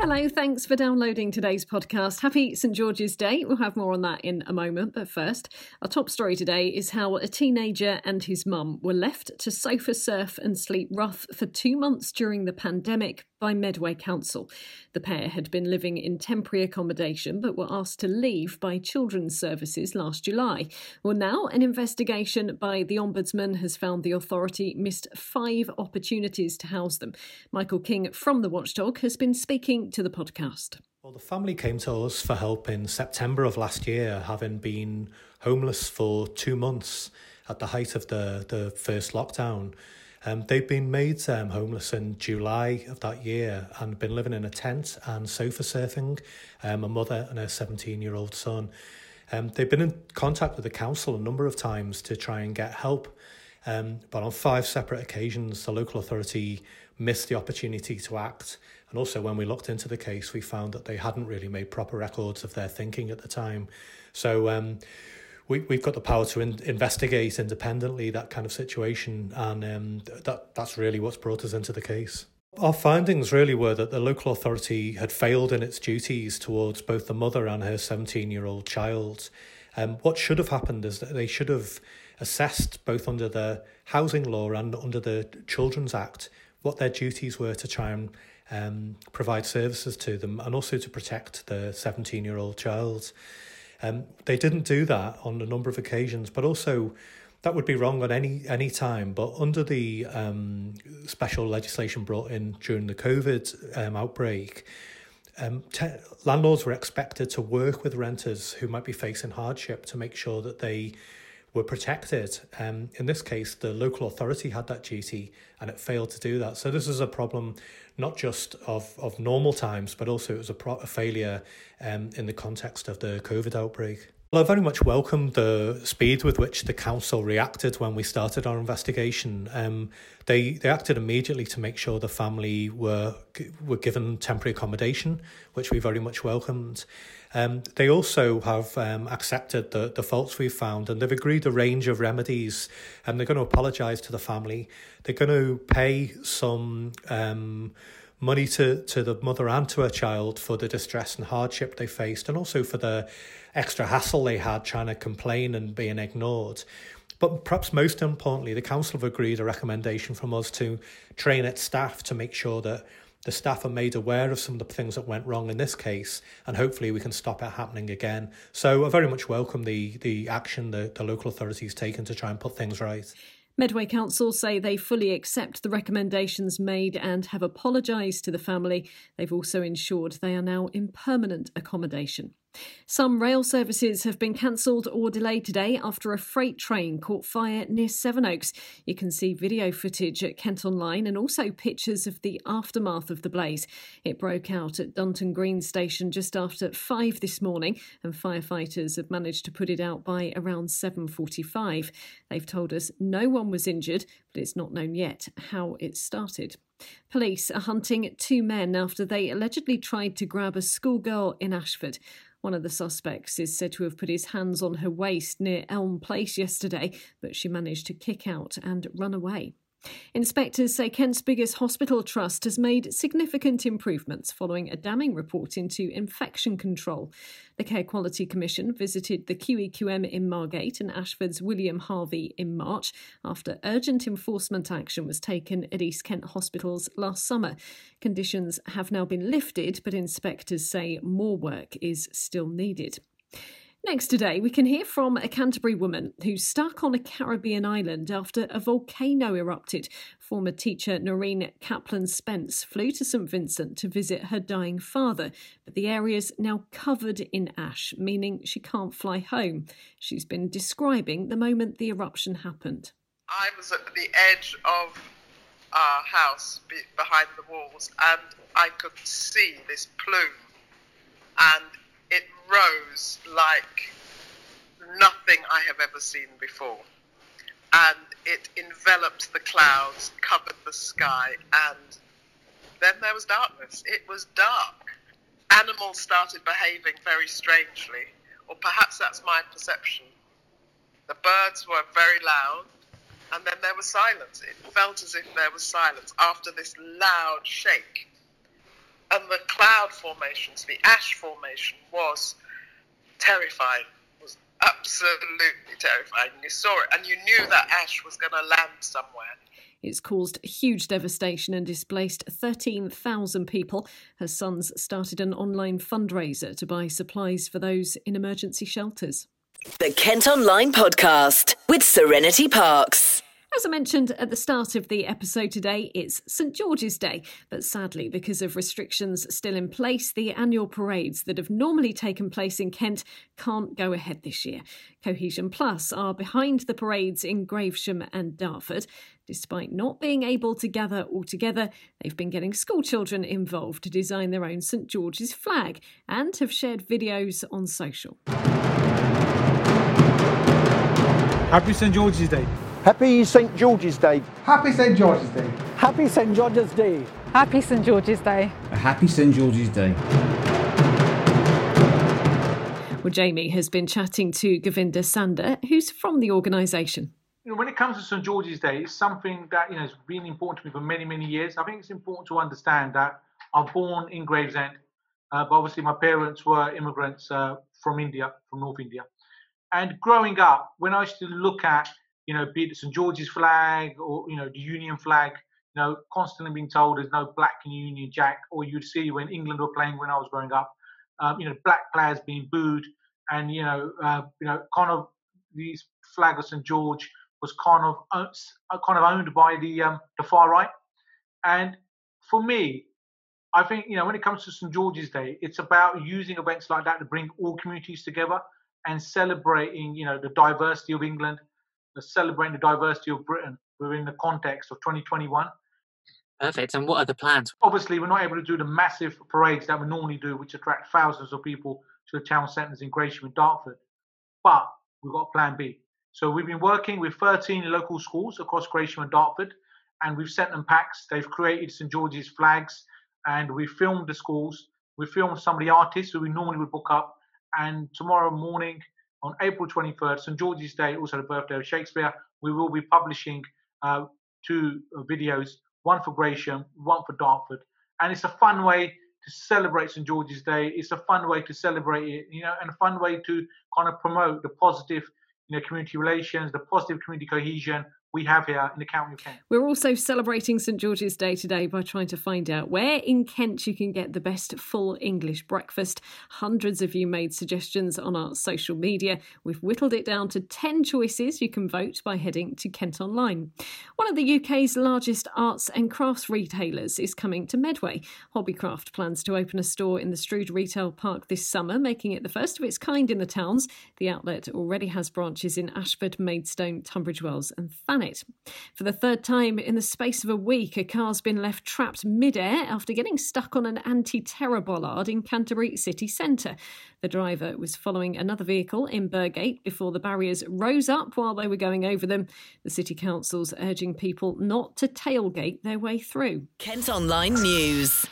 Hello, thanks for downloading today's podcast. Happy St George's Day. We'll have more on that in a moment, but first, our top story today is how a teenager and his mum were left to sofa surf and sleep rough for two months during the pandemic by Medway Council. The pair had been living in temporary accommodation but were asked to leave by Children's Services last July. Well, now an investigation by the Ombudsman has found the authority missed five opportunities to house them. Michael King from the Watchdog has been speaking to the podcast. Well, the family came to us for help in September of last year, having been homeless for two months at the height of the, the first lockdown. Um, they've been made um, homeless in July of that year and been living in a tent and sofa surfing, um, a mother and her 17 year old son. Um, they've been in contact with the council a number of times to try and get help, um, but on five separate occasions, the local authority missed the opportunity to act. And also, when we looked into the case, we found that they hadn't really made proper records of their thinking at the time. So, um, we, we've got the power to in, investigate independently that kind of situation, and um, that that's really what's brought us into the case. Our findings really were that the local authority had failed in its duties towards both the mother and her 17 year old child. Um, what should have happened is that they should have assessed, both under the housing law and under the Children's Act, what their duties were to try and um, provide services to them and also to protect the 17 year old child. Um, they didn't do that on a number of occasions, but also that would be wrong on any any time. But under the um, special legislation brought in during the COVID um, outbreak, um, te- landlords were expected to work with renters who might be facing hardship to make sure that they were protected. Um, in this case, the local authority had that duty and it failed to do that. So this is a problem not just of, of normal times, but also it was a, pro- a failure um, in the context of the COVID outbreak. Well, I very much welcomed the speed with which the council reacted when we started our investigation. Um, they they acted immediately to make sure the family were were given temporary accommodation, which we very much welcomed. Um, they also have um, accepted the, the faults we've found and they've agreed a range of remedies. And they're going to apologise to the family. They're going to pay some um, money to, to the mother and to her child for the distress and hardship they faced, and also for the extra hassle they had trying to complain and being ignored. But perhaps most importantly, the council have agreed a recommendation from us to train its staff to make sure that the staff are made aware of some of the things that went wrong in this case, and hopefully we can stop it happening again. So I very much welcome the the action the, the local authorities taken to try and put things right. Medway Council say they fully accept the recommendations made and have apologised to the family. They've also ensured they are now in permanent accommodation. Some rail services have been cancelled or delayed today after a freight train caught fire near Sevenoaks. You can see video footage at Kent Online and also pictures of the aftermath of the blaze. It broke out at Dunton Green Station just after 5 this morning and firefighters have managed to put it out by around 7:45. They've told us no one was injured, but it's not known yet how it started. Police are hunting two men after they allegedly tried to grab a schoolgirl in Ashford. One of the suspects is said to have put his hands on her waist near Elm Place yesterday, but she managed to kick out and run away. Inspectors say Kent's biggest hospital trust has made significant improvements following a damning report into infection control. The Care Quality Commission visited the QEQM in Margate and Ashford's William Harvey in March after urgent enforcement action was taken at East Kent hospitals last summer. Conditions have now been lifted, but inspectors say more work is still needed. Next today, we can hear from a Canterbury woman who's stuck on a Caribbean island after a volcano erupted. Former teacher Noreen Kaplan Spence flew to St Vincent to visit her dying father, but the area's now covered in ash, meaning she can't fly home. She's been describing the moment the eruption happened. I was at the edge of our house behind the walls and I could see this plume and it rose like nothing I have ever seen before. And it enveloped the clouds, covered the sky, and then there was darkness. It was dark. Animals started behaving very strangely, or perhaps that's my perception. The birds were very loud, and then there was silence. It felt as if there was silence after this loud shake. And the cloud formations, the ash formation, was terrifying. Was absolutely terrifying. You saw it, and you knew that ash was going to land somewhere. It's caused huge devastation and displaced 13,000 people. Her sons started an online fundraiser to buy supplies for those in emergency shelters. The Kent Online Podcast with Serenity Parks. As I mentioned at the start of the episode today, it's St George's Day, but sadly, because of restrictions still in place, the annual parades that have normally taken place in Kent can't go ahead this year. Cohesion Plus are behind the parades in Gravesham and Dartford. Despite not being able to gather all together, they've been getting schoolchildren involved to design their own St George's flag and have shared videos on social. Happy St George's Day. Happy St George's Day. Happy St George's Day. Happy St George's Day. Happy St George's Day. A happy St George's Day. Well, Jamie has been chatting to Gurvinder Sandher, who's from the organisation. You know, when it comes to St George's Day, it's something that you know has been important to me for many, many years. I think it's important to understand that I'm born in Gravesend, uh, but obviously my parents were immigrants uh, from India, from North India. And growing up, when I used to look at you know, be it St George's flag or you know the Union flag, you know, constantly being told there's no black in Union Jack, or you'd see when England were playing when I was growing up, um, you know, black players being booed, and you know, uh, you know, kind of these flag of St George was kind of uh, kind of owned by the um, the far right, and for me, I think you know when it comes to St George's Day, it's about using events like that to bring all communities together and celebrating you know the diversity of England celebrating the diversity of Britain within the context of 2021. Perfect. And what are the plans? Obviously, we're not able to do the massive parades that we normally do, which attract thousands of people to the town centres in Gravesham and Dartford. But we've got a Plan B. So we've been working with 13 local schools across Gravesham and Dartford, and we've sent them packs. They've created St George's flags, and we filmed the schools. We filmed some of the artists who we normally would book up. And tomorrow morning, on April 23rd, St George's Day, also the birthday of Shakespeare, we will be publishing uh, two uh, videos, one for Gravesham, one for Dartford. And it's a fun way to celebrate St George's Day. It's a fun way to celebrate it, you know, and a fun way to kind of promote the positive, you know, community relations, the positive community cohesion, we have here in the county of Kent. We're also celebrating St George's Day today by trying to find out where in Kent you can get the best full English breakfast. Hundreds of you made suggestions on our social media. We've whittled it down to 10 choices. You can vote by heading to Kent Online. One of the UK's largest arts and crafts retailers is coming to Medway. Hobbycraft plans to open a store in the Strood Retail Park this summer, making it the first of its kind in the towns. The outlet already has branches in Ashford, Maidstone, Tunbridge Wells, and Thanet planet. For the third time in the space of a week, a car's been left trapped mid-air after getting stuck on an anti-terror bollard in Canterbury city centre. The driver was following another vehicle in Burgate before the barriers rose up while they were going over them. The City Council's urging people not to tailgate their way through. Kent Online News.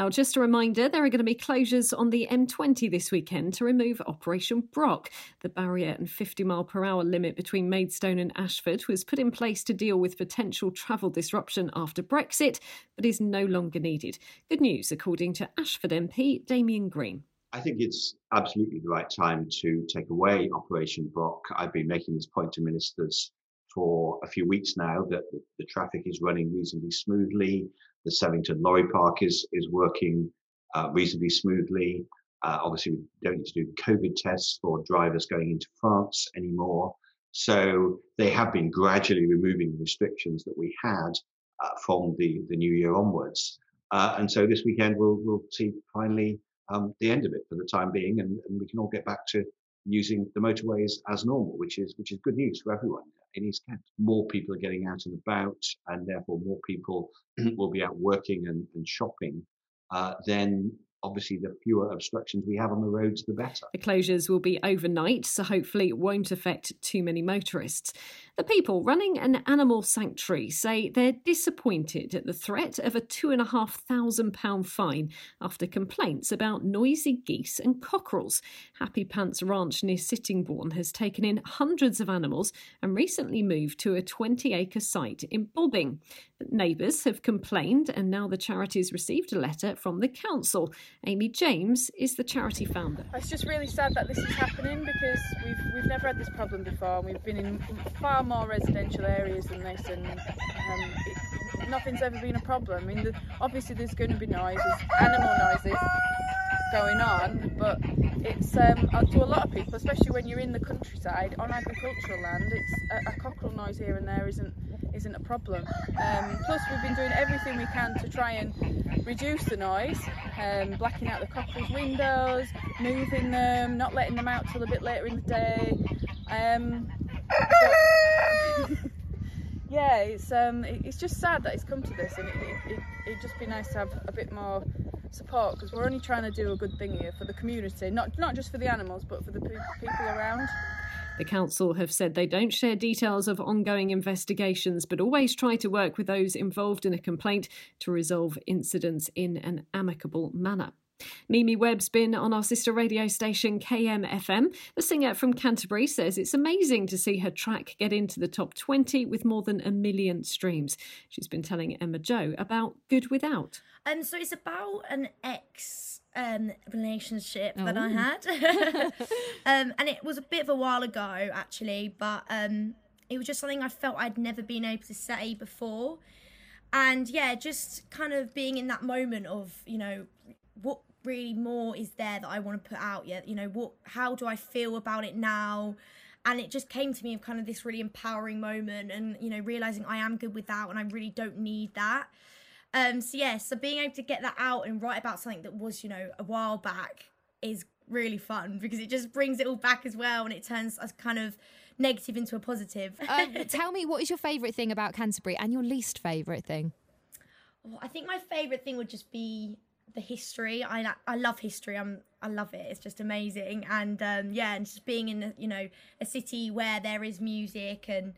Now, just a reminder there are going to be closures on the M20 this weekend to remove Operation Brock. The barrier and 50 mile per hour limit between Maidstone and Ashford was put in place to deal with potential travel disruption after Brexit, but is no longer needed. Good news, according to Ashford MP Damian Green. I think it's absolutely the right time to take away Operation Brock. I've been making this point to ministers for a few weeks now that the, traffic is running reasonably smoothly. The Sevington Lorry Park is is working uh, reasonably smoothly. Uh, obviously, we don't need to do COVID tests for drivers going into France anymore. So they have been gradually removing the restrictions that we had uh, from the, the new year onwards. Uh, and so this weekend we'll, we'll see finally um, the end of it for the time being, and, and we can all get back to using the motorways as normal, which is which is good news for everyone in East Kent. More people are getting out and about, and therefore more people will be out working and, and shopping. Uh, then obviously the fewer obstructions we have on the roads, the better. The closures will be overnight, so hopefully it won't affect too many motorists. The people running an animal sanctuary say they're disappointed at the threat of a £2,500 fine after complaints about noisy geese and cockerels. Happy Pants Ranch near Sittingbourne has taken in hundreds of animals and recently moved to a 20 acre site in Bobbing. Neighbours have complained, and now the charity's received a letter from the council. Amy James is the charity founder. It's just really sad that this is happening because we've we've never had this problem before. We've been in far more residential areas than this, and um, it, nothing's ever been a problem. I mean, the, obviously there's going to be noises, animal noises going on, but it's um, uh, to a lot of people, especially when you're in the countryside on agricultural land, it's a, a cockerel noise here and there isn't isn't a problem. Um, plus, we've been doing everything we can to try and reduce the noise, um, blacking out the cockerels' windows, moving them, not letting them out till a bit later in the day. Um, but, yeah, it's um, it, it's just sad that it's come to this, and it, it, it, it'd just be nice to have a bit more support because we're only trying to do a good thing here for the community, not not just for the animals, but for the people around. The council have said they don't share details of ongoing investigations, but always try to work with those involved in a complaint to resolve incidents in an amicable manner. Mimi Webb's been on our sister radio station KMFM. The singer from Canterbury says it's amazing to see her track get into the top 20 with more than a million streams. She's been telling Emma Joe about Good Without. Um, so it's about an ex um, relationship that I Oh. had. um, and it was a bit of a while ago, actually, but um, it was just something I felt I'd never been able to say before. And yeah, just kind of being in that moment of, you know, what really more is there that I want to put out yet? You know, what, how do I feel about it now? And it just came to me of kind of this really empowering moment and, you know, realizing I am good without and I really don't need that. Um, so yeah, so being able to get that out and write about something that was, you know, a while back is really fun because it just brings it all back as well and it turns us kind of negative into a positive. um, tell me, what is your favourite thing about Canterbury and your least favourite thing? Well, I think my favourite thing would just be the history. I I love history. I'm I love it. It's just amazing. And um, yeah, and just being in a, you know a city where there is music and.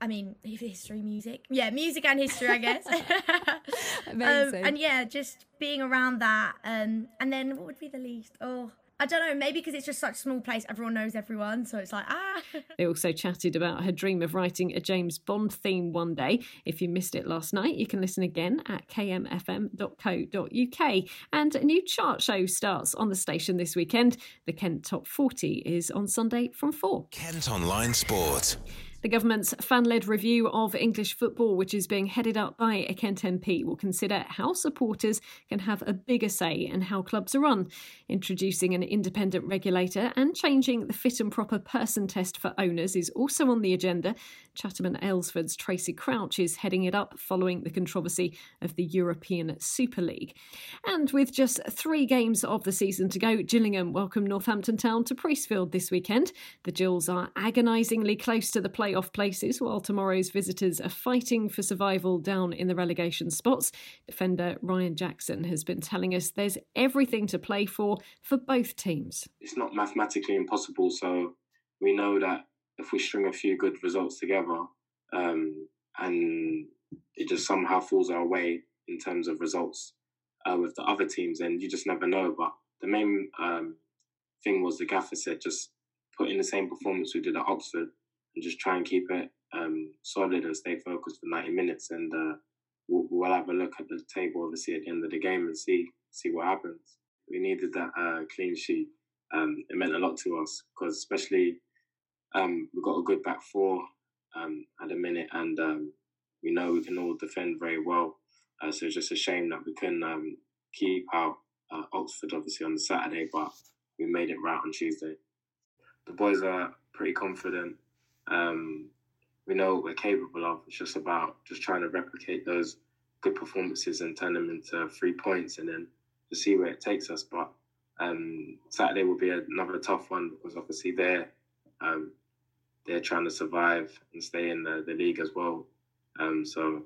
I mean, history, music. Yeah, music and history, I guess. Amazing. Um, and yeah, just being around that. Um, and then what would be the least? Oh, I don't know. Maybe because it's just such a small place, everyone knows everyone. So it's like, ah. They also chatted about her dream of writing a James Bond theme one day. If you missed it last night, you can listen again at kmfm.co.uk. And a new chart show starts on the station this weekend. The Kent Top 40 is on Sunday from 4. Kent Online Sport. The government's fan led review of English football, which is being headed up by a Kent MP, will consider how supporters can have a bigger say in how clubs are run, introducing an independent regulator and changing the fit and proper person test for owners is also on the agenda. Chatham and Aylesford's Tracey Crouch is heading it up following the controversy of the European Super League. And with just three games of the season to go, Gillingham welcome Northampton Town to Priestfield this weekend. The Gills are agonisingly close to the playoff places, while tomorrow's visitors are fighting for survival down in the relegation spots. Defender Ryan Jackson has been telling us there's everything to play for for both teams. It's not mathematically impossible, so we know that if we string a few good results together um, and it just somehow falls our way in terms of results uh, with the other teams, then you just never know. But the main um, thing was the gaffer said just put in the same performance we did at Oxford and just try and keep it um, solid and stay focused for 90 minutes. And uh, we'll, we'll have a look at the table, obviously, at the end of the game and see see what happens. We needed that uh, clean sheet. Um, it meant a lot to us because, especially, um, we've got a good back four um, at a minute, and um, we know we can all defend very well. Uh, so it's just a shame that we couldn't um, keep out uh, Oxford, obviously, on the Saturday, but we made it right on Tuesday. The boys are pretty confident. Um, we know we're capable of. It's just about just trying to replicate those good performances and turn them into three points, and then to see where it takes us. But um, Saturday will be another tough one because obviously they're um, they're trying to survive and stay in the, the league as well. Um, so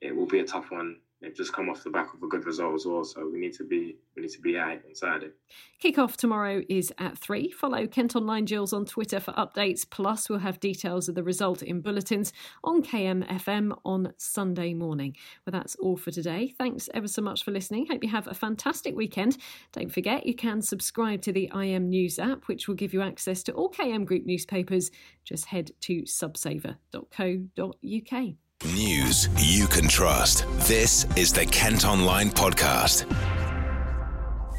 it will be a tough one. Just come off the back of a good result as well, so we need to be we need to be at on Saturday. Kick-off tomorrow is at 3. Follow Kent Online Gills on Twitter for updates. Plus, we'll have details of the result in bulletins on KMFM on Sunday morning. Well, that's all for today. Thanks ever so much for listening. Hope you have a fantastic weekend. Don't forget, you can subscribe to the IM News app, which will give you access to all KM Group newspapers. Just head to subsaver.co.uk. News you can trust. This is the Kent Online Podcast.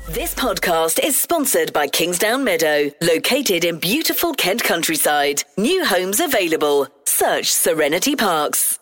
This podcast is sponsored by Kingsdown Meadow, located in beautiful Kent countryside. New homes available. Search Serenity Parks.